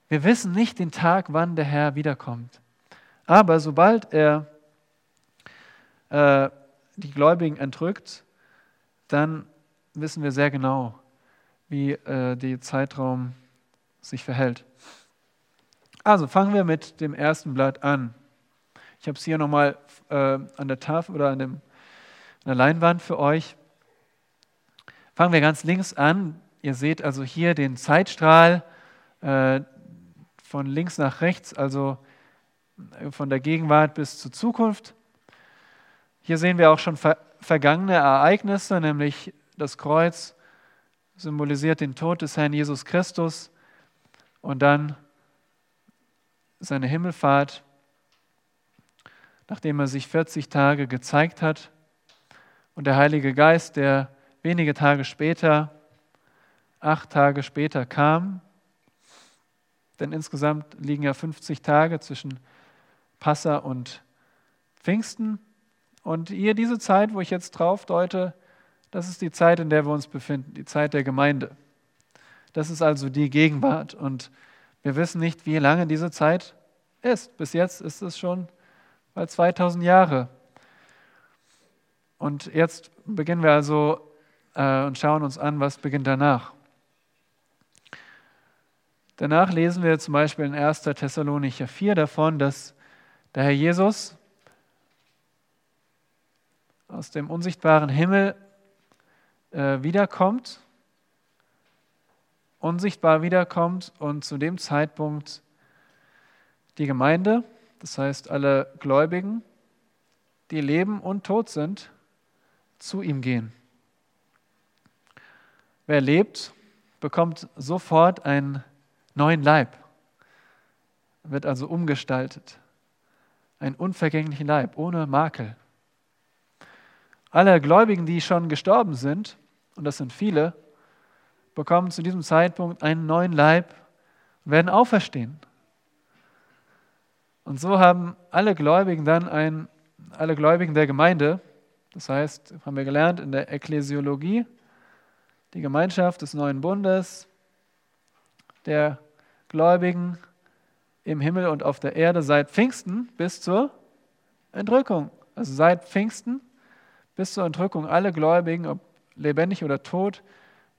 Wir wissen nicht den Tag, wann der Herr wiederkommt. Aber sobald er äh, die Gläubigen entrückt, dann wissen wir sehr genau, wie äh, der Zeitraum sich verhält. Also fangen wir mit dem ersten Blatt an. Ich habe es hier nochmal äh, an der Tafel oder an, dem, der Leinwand für euch. Fangen wir ganz links an. Ihr seht also hier den Zeitstrahl äh, von links nach rechts, also von der Gegenwart bis zur Zukunft. Hier sehen wir auch schon ver vergangene Ereignisse, nämlich das Kreuz symbolisiert den Tod des Herrn Jesus Christus und dann seine Himmelfahrt, nachdem er sich 40 Tage gezeigt hat und der Heilige Geist, der wenige Tage später, acht Tage später kam, denn insgesamt liegen ja 50 Tage zwischen Passa und Pfingsten. Und hier diese Zeit, wo ich jetzt drauf deute, das ist die Zeit, in der wir uns befinden, die Zeit der Gemeinde. Das ist also die Gegenwart. Und wir wissen nicht, wie lange diese Zeit ist. Bis jetzt ist es schon bald 2000 Jahre. Und jetzt beginnen wir also äh, und schauen uns an, was beginnt danach. Danach lesen wir zum Beispiel in 1. Thessalonicher 4 davon, dass der Herr Jesus aus dem unsichtbaren Himmel äh, wiederkommt, unsichtbar wiederkommt und zu dem Zeitpunkt die Gemeinde, das heißt alle Gläubigen, die leben und tot sind, zu ihm gehen. Wer lebt, bekommt sofort einen neuen Leib, wird also umgestaltet. Einen unvergänglichen Leib, ohne Makel. Alle Gläubigen, die schon gestorben sind, und das sind viele, bekommen zu diesem Zeitpunkt einen neuen Leib und werden auferstehen. Und so haben alle Gläubigen dann ein, alle Gläubigen der Gemeinde, das heißt, haben wir gelernt in der Ekklesiologie, die Gemeinschaft des neuen Bundes, der Gläubigen im Himmel und auf der Erde seit Pfingsten bis zur Entrückung. Also seit Pfingsten bis zur Entrückung alle Gläubigen, ob lebendig oder tot,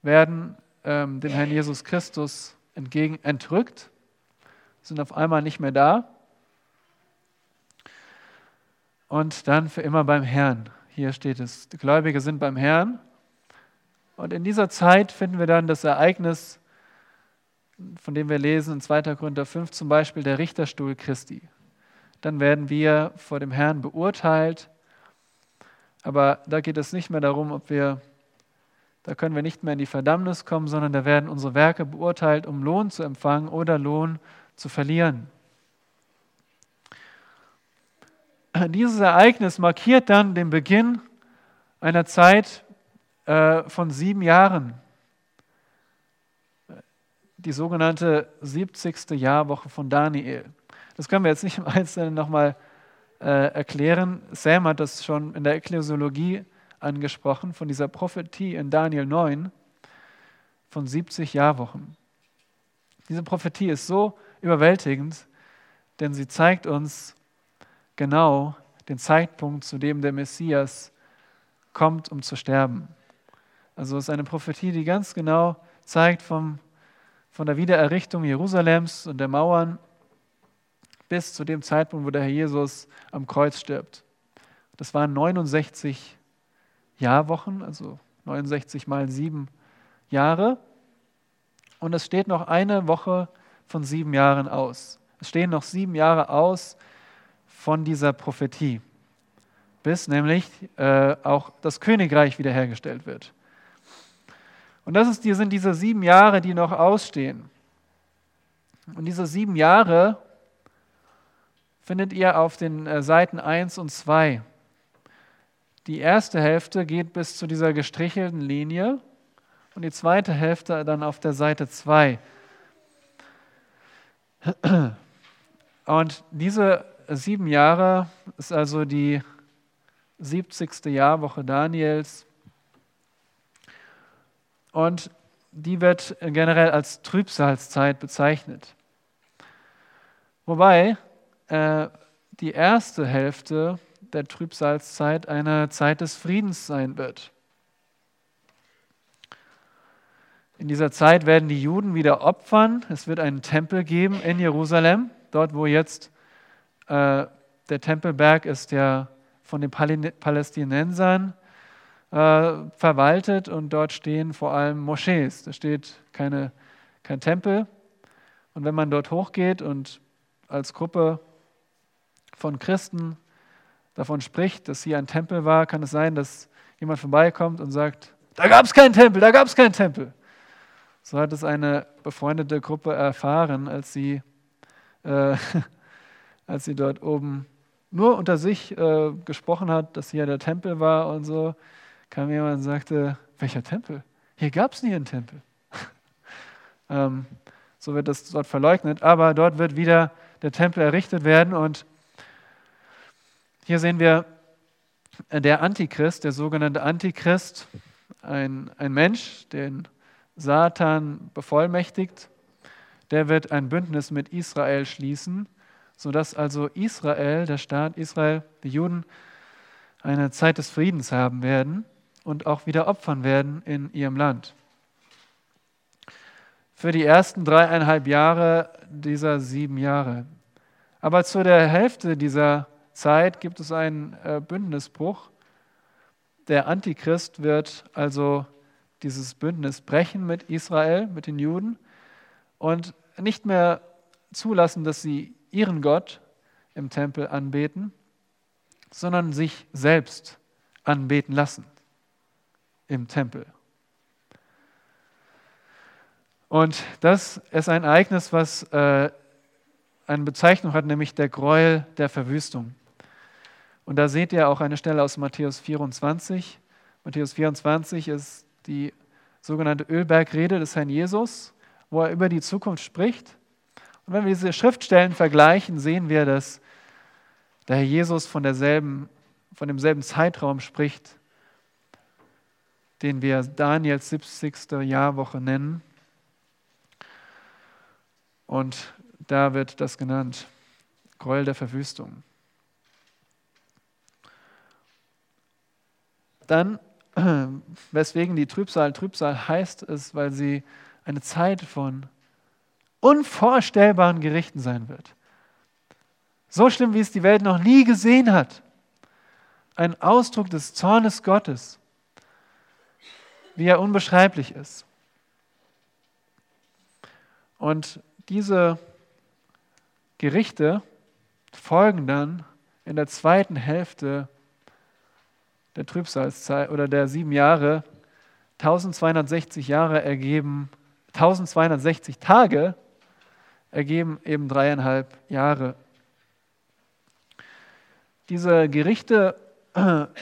werden ähm, dem Herrn Jesus Christus entgegen entrückt, sind auf einmal nicht mehr da und dann für immer beim Herrn. Hier steht es, die Gläubige sind beim Herrn. Und in dieser Zeit finden wir dann das Ereignis, von dem wir lesen in 2. Korinther 5 zum Beispiel, der Richterstuhl Christi. Dann werden wir vor dem Herrn beurteilt. Aber da geht es nicht mehr darum, ob wir da können wir nicht mehr in die Verdammnis kommen, sondern da werden unsere Werke beurteilt, um Lohn zu empfangen oder Lohn zu verlieren. Dieses Ereignis markiert dann den Beginn einer Zeit äh, von sieben Jahren. Die sogenannte 70. Jahrwoche von Daniel. Das können wir jetzt nicht im Einzelnen nochmal äh, erklären. Sam hat das schon in der Ekklesiologie angesprochen, von dieser Prophetie in Daniel 9 von 70 Jahrwochen. Diese Prophetie ist so überwältigend, denn sie zeigt uns genau den Zeitpunkt, zu dem der Messias kommt, um zu sterben. Also es ist eine Prophetie, die ganz genau zeigt vom, von der Wiedererrichtung Jerusalems und der Mauern bis zu dem Zeitpunkt, wo der Herr Jesus am Kreuz stirbt. Das waren 69 Jahrwochen, also 69 mal sieben Jahre. Und es steht noch eine Woche von sieben Jahren aus. Es stehen noch sieben Jahre aus von dieser Prophetie, bis nämlich äh, auch das Königreich wiederhergestellt wird. Und das ist, sind diese sieben Jahre, die noch ausstehen. Und diese sieben Jahre findet ihr auf den äh, Seiten 1 und 2. Die erste Hälfte geht bis zu dieser gestrichelten Linie und die zweite Hälfte dann auf der Seite 2. Und diese sieben Jahre ist also die 70. Jahrwoche Daniels. Und die wird generell als Trübsalzeit bezeichnet. Wobei äh, die erste Hälfte der Trübsalzeit eine Zeit des Friedens sein wird. In dieser Zeit werden die Juden wieder opfern. Es wird einen Tempel geben in Jerusalem, dort wo jetzt äh, der Tempelberg ist, der von den Palästinensern äh, verwaltet und dort stehen vor allem Moschees. Da steht keine, kein Tempel. Und wenn man dort hochgeht und als Gruppe von Christen davon spricht, dass hier ein Tempel war, kann es sein, dass jemand vorbeikommt und sagt, da gab es keinen Tempel, da gab es keinen Tempel. So hat es eine befreundete Gruppe erfahren, als sie, äh, als sie dort oben nur unter sich äh, gesprochen hat, dass hier der Tempel war und so, kam jemand und sagte, welcher Tempel? Hier gab es nie einen Tempel. ähm, so wird das dort verleugnet, aber dort wird wieder der Tempel errichtet werden und hier sehen wir äh, der Antichrist, der sogenannte Antichrist, ein, ein Mensch, den Satan bevollmächtigt, der wird ein Bündnis mit Israel schließen, sodass also Israel, der Staat Israel, die Juden, eine Zeit des Friedens haben werden und auch wieder opfern werden in ihrem Land. Für die ersten dreieinhalb Jahre dieser sieben Jahre. Aber zu der Hälfte dieser Zeit gibt es einen äh, Bündnisbruch. Der Antichrist wird also dieses Bündnis brechen mit Israel, mit den Juden und nicht mehr zulassen, dass sie ihren Gott im Tempel anbeten, sondern sich selbst anbeten lassen im Tempel. Und das ist ein Ereignis, was äh, eine Bezeichnung hat, nämlich der Gräuel der Verwüstung. Und da seht ihr auch eine Stelle aus Matthäus 24. Matthäus 24 ist die sogenannte Ölbergrede des Herrn Jesus, wo er über die Zukunft spricht. Und wenn wir diese Schriftstellen vergleichen, sehen wir, dass der Herr Jesus von, derselben, von demselben Zeitraum spricht, den wir Daniels 70. Jahrwoche nennen. Und da wird das genannt, Gräuel der Verwüstung. Dann weswegen die Trübsal Trübsal heißt, ist, weil sie eine Zeit von unvorstellbaren Gerichten sein wird. So schlimm, wie es die Welt noch nie gesehen hat. Ein Ausdruck des Zornes Gottes, wie er unbeschreiblich ist. Und diese Gerichte folgen dann in der zweiten Hälfte der Trübsalzeit oder der sieben Jahre 1260 Jahre ergeben, 1260 Tage ergeben eben dreieinhalb Jahre. Diese Gerichte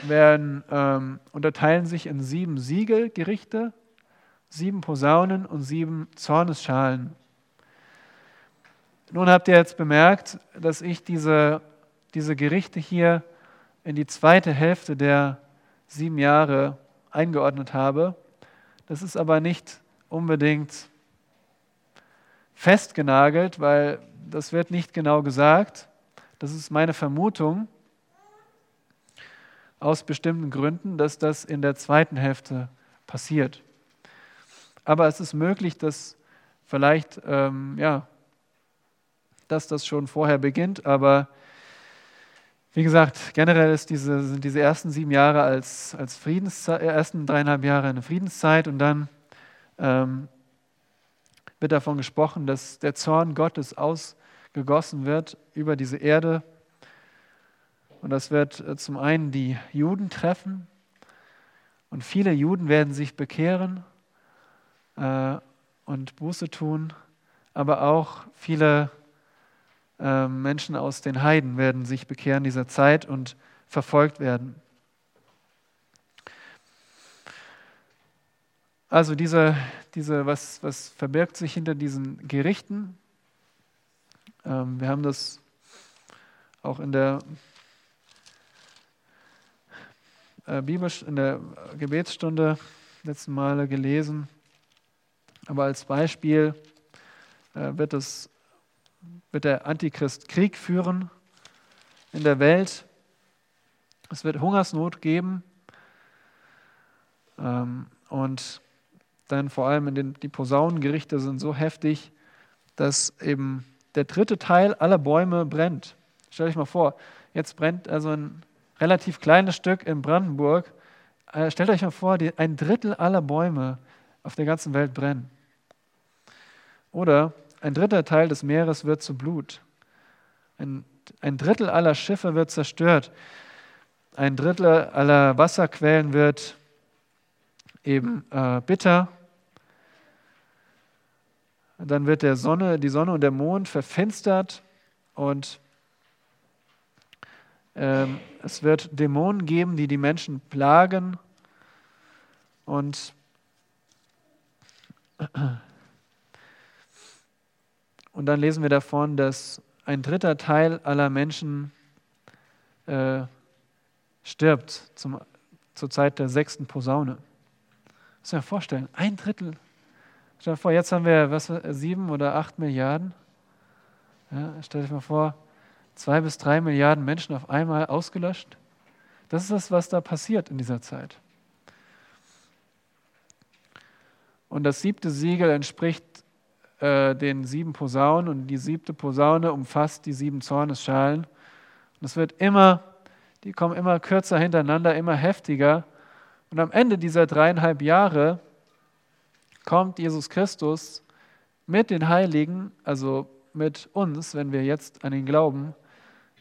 werden, ähm, unterteilen sich in sieben Siegelgerichte, sieben Posaunen und sieben Zornesschalen. Nun habt ihr jetzt bemerkt, dass ich diese, diese Gerichte hier in die zweite Hälfte der sieben Jahre eingeordnet habe. Das ist aber nicht unbedingt festgenagelt, weil das wird nicht genau gesagt. Das ist meine Vermutung aus bestimmten Gründen, dass das in der zweiten Hälfte passiert. Aber es ist möglich, dass vielleicht, ähm, ja, dass das schon vorher beginnt, aber Wie gesagt, generell diese, sind diese ersten sieben Jahre als, als Friedenszeit, ersten dreieinhalb Jahre eine Friedenszeit und dann ähm, wird davon gesprochen, dass der Zorn Gottes ausgegossen wird über diese Erde. Und das wird äh, zum einen die Juden treffen und viele Juden werden sich bekehren äh, und Buße tun, aber auch viele äh, Menschen aus den Heiden werden sich bekehren in dieser Zeit und verfolgt werden. Also diese, diese was, was verbirgt sich hinter diesen Gerichten? Ähm, wir haben das auch in der äh, Bibel, in der Gebetsstunde letzten Male gelesen. Aber als Beispiel äh, wird, es, wird der Antichrist Krieg führen in der Welt. Es wird Hungersnot geben. Ähm, und dann vor allem in den, die Posaunengerichte sind so heftig, dass eben der dritte Teil aller Bäume brennt. Stell euch mal vor, jetzt brennt also ein relativ kleines Stück in Brandenburg. Äh, stellt euch mal vor, die, ein Drittel aller Bäume auf der ganzen Welt brennen. Oder ein dritter Teil des Meeres wird zu Blut. Ein, ein Drittel aller Schiffe wird zerstört. Ein Drittel aller Wasserquellen wird eben äh, bitter. Dann wird der Sonne, die Sonne und der Mond verfinstert und ähm, es wird Dämonen geben, die die Menschen plagen. Und und dann lesen wir davon, dass ein dritter Teil aller Menschen äh, stirbt zum, zur Zeit der sechsten Posaune. Muss mir vorstellen, ein Drittel. Stell dir vor, jetzt haben wir was, sieben oder acht Milliarden. Ja, stell dir mal vor, zwei bis drei Milliarden Menschen auf einmal ausgelöscht. Das ist das, was da passiert in dieser Zeit. Und das siebte Siegel entspricht äh, den sieben Posaunen und die siebte Posaune umfasst die sieben Zornesschalen. Und es wird immer, die kommen immer kürzer hintereinander, immer heftiger. Und am Ende dieser dreieinhalb Jahre kommt Jesus Christus mit den Heiligen, also mit uns, wenn wir jetzt an ihn glauben,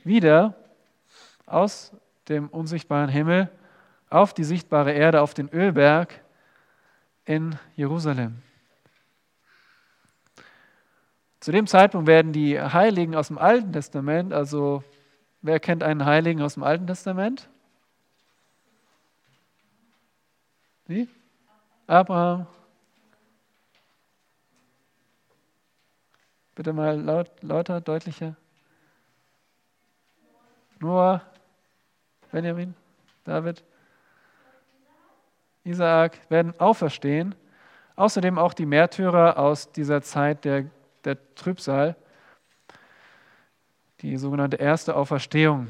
wieder aus dem unsichtbaren Himmel auf die sichtbare Erde, auf den Ölberg in Jerusalem. Zu dem Zeitpunkt werden die Heiligen aus dem Alten Testament, also wer kennt einen Heiligen aus dem Alten Testament? Wie? Abraham. Bitte mal laut, lauter, deutlicher. Noah, Benjamin, David, Isaak werden auferstehen. Außerdem auch die Märtyrer aus dieser Zeit der, der Trübsal, die sogenannte erste Auferstehung.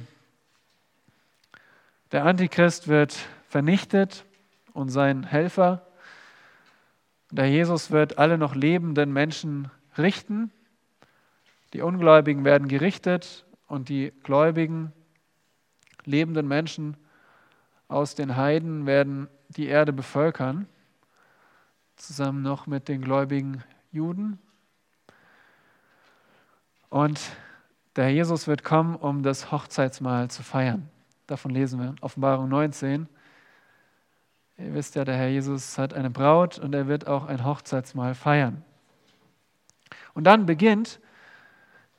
Der Antichrist wird vernichtet und sein Helfer. Der Jesus wird alle noch lebenden Menschen richten. Die Ungläubigen werden gerichtet und die Gläubigen lebenden Menschen aus den Heiden werden die Erde bevölkern, zusammen noch mit den gläubigen Juden. Und der Jesus wird kommen, um das Hochzeitsmahl zu feiern. Davon lesen wir in Offenbarung 19. Ihr wisst ja, der Herr Jesus hat eine Braut und er wird auch ein Hochzeitsmahl feiern. Und dann beginnt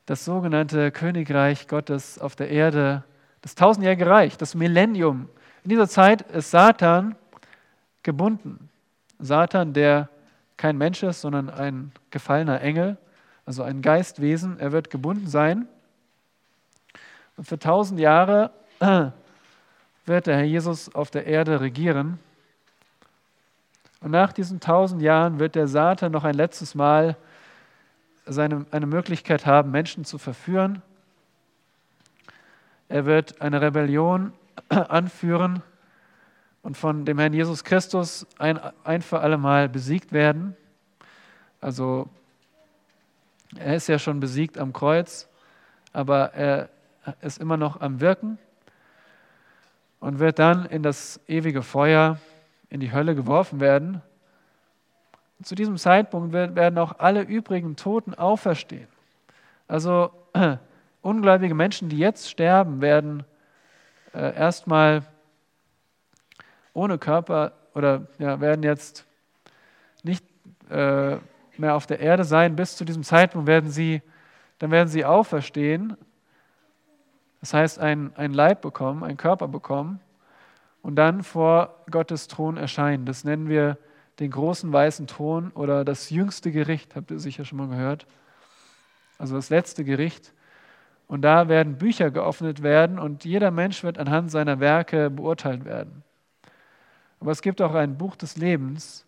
das sogenannte Königreich Gottes auf der Erde das tausendjährige Reich, das Millennium. In dieser Zeit ist Satan gebunden. Satan, der kein Mensch ist, sondern ein gefallener Engel, also ein Geistwesen, er wird gebunden sein. Und für tausend Jahre wird der Herr Jesus auf der Erde regieren. Und nach diesen tausend Jahren wird der Satan noch ein letztes Mal seine, eine Möglichkeit haben, Menschen zu verführen er wird eine Rebellion anführen und von dem Herrn Jesus Christus ein, ein für alle Mal besiegt werden. Also er ist ja schon besiegt am Kreuz, aber er ist immer noch am Wirken und wird dann in das ewige Feuer, in die Hölle geworfen werden. Und zu diesem Zeitpunkt werden auch alle übrigen Toten auferstehen. Also ungläubige Menschen, die jetzt sterben, werden äh, erstmal ohne Körper oder ja, werden jetzt nicht äh, mehr auf der Erde sein. Bis zu diesem Zeitpunkt werden sie, dann werden sie auferstehen. Das heißt, ein, ein Leib bekommen, einen Körper bekommen und dann vor Gottes Thron erscheinen. Das nennen wir den großen weißen Thron oder das jüngste Gericht, habt ihr sicher schon mal gehört. Also das letzte Gericht. Und da werden Bücher geöffnet werden und jeder Mensch wird anhand seiner Werke beurteilt werden. Aber es gibt auch ein Buch des Lebens,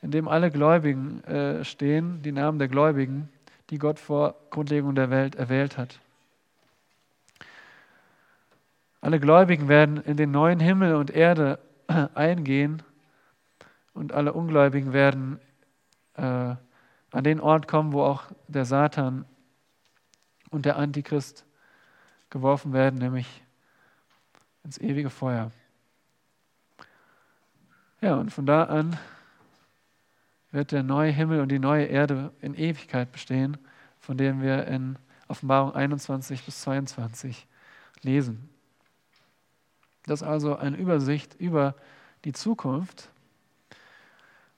in dem alle Gläubigen äh, stehen, die Namen der Gläubigen, die Gott vor Grundlegung der Welt erwählt hat. Alle Gläubigen werden in den neuen Himmel und Erde eingehen und alle Ungläubigen werden äh, an den Ort kommen, wo auch der Satan und der Antichrist geworfen werden, nämlich ins ewige Feuer. Ja, und von da an wird der neue Himmel und die neue Erde in Ewigkeit bestehen, von dem wir in Offenbarung 21 bis 22 lesen. Das ist also eine Übersicht über die Zukunft.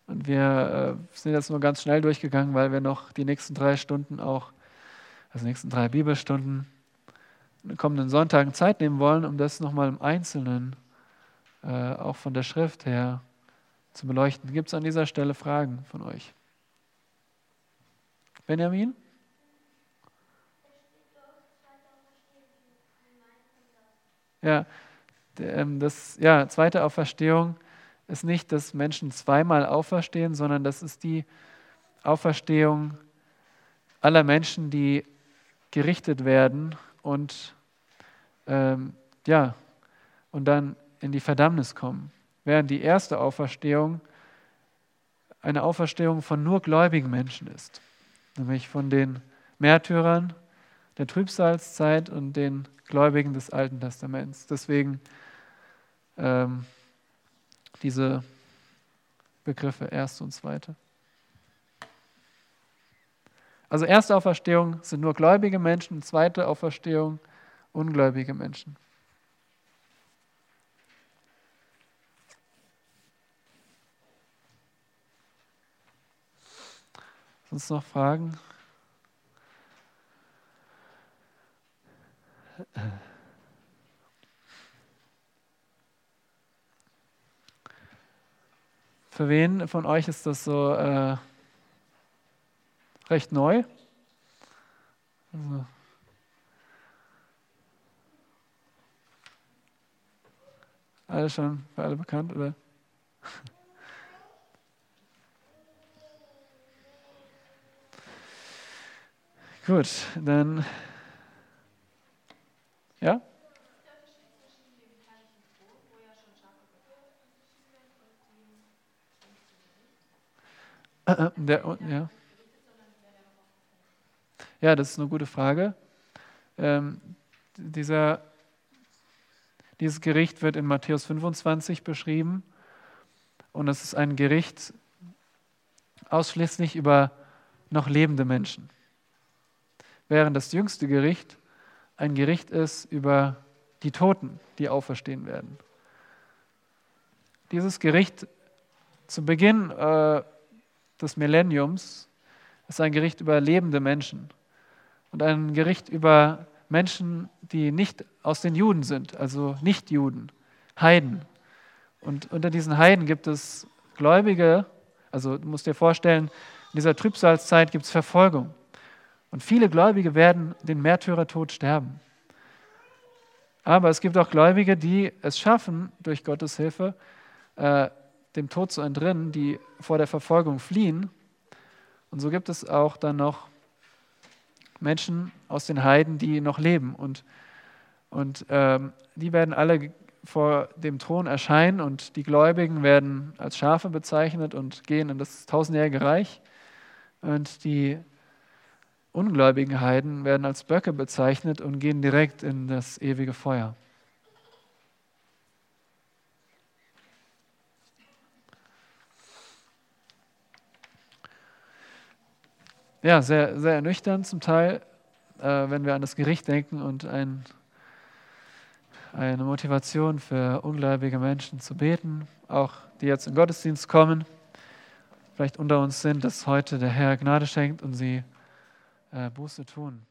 Und wir äh, sind jetzt nur ganz schnell durchgegangen, weil wir noch die nächsten drei Stunden auch also nächsten drei Bibelstunden, den kommenden Sonntagen Zeit nehmen wollen, um das nochmal im Einzelnen, äh, auch von der Schrift her, zu beleuchten. Gibt es an dieser Stelle Fragen von euch? Benjamin? Ja, das, ja, zweite Auferstehung ist nicht, dass Menschen zweimal auferstehen, sondern das ist die Auferstehung aller Menschen, die gerichtet werden und ähm, ja, und dann in die Verdammnis kommen. Während die erste Auferstehung eine Auferstehung von nur gläubigen Menschen ist, nämlich von den Märtyrern der Trübsalzeit und den Gläubigen des Alten Testaments. Deswegen ähm, diese Begriffe erste und zweite. Also erste Auferstehung sind nur gläubige Menschen, zweite Auferstehung ungläubige Menschen. Sonst noch Fragen? Für wen von euch ist das so äh, recht neu. Also alle schon für alle bekannt, oder? Gut, dann ja? Der, ja. Ja, das ist eine gute Frage. Ähm, dieser, dieses Gericht wird in Matthäus 25 beschrieben und es ist ein Gericht ausschließlich über noch lebende Menschen, während das jüngste Gericht ein Gericht ist über die Toten, die auferstehen werden. Dieses Gericht zu Beginn äh, des Millenniums ist ein Gericht über lebende Menschen und ein Gericht über Menschen, die nicht aus den Juden sind, also Nicht-Juden, Heiden. Und unter diesen Heiden gibt es Gläubige, also du musst dir vorstellen, in dieser Trübsalzeit gibt es Verfolgung. Und viele Gläubige werden den Märtyrertod sterben. Aber es gibt auch Gläubige, die es schaffen, durch Gottes Hilfe äh, dem Tod zu entrinnen, die vor der Verfolgung fliehen. Und so gibt es auch dann noch Menschen aus den Heiden, die noch leben. Und, und ähm, die werden alle vor dem Thron erscheinen und die Gläubigen werden als Schafe bezeichnet und gehen in das tausendjährige Reich. Und die ungläubigen Heiden werden als Böcke bezeichnet und gehen direkt in das ewige Feuer. Ja, sehr, sehr ernüchternd zum Teil, äh, wenn wir an das Gericht denken und ein, eine Motivation für ungläubige Menschen zu beten, auch die jetzt in Gottesdienst kommen, vielleicht unter uns sind, dass heute der Herr Gnade schenkt und sie äh, Buße tun.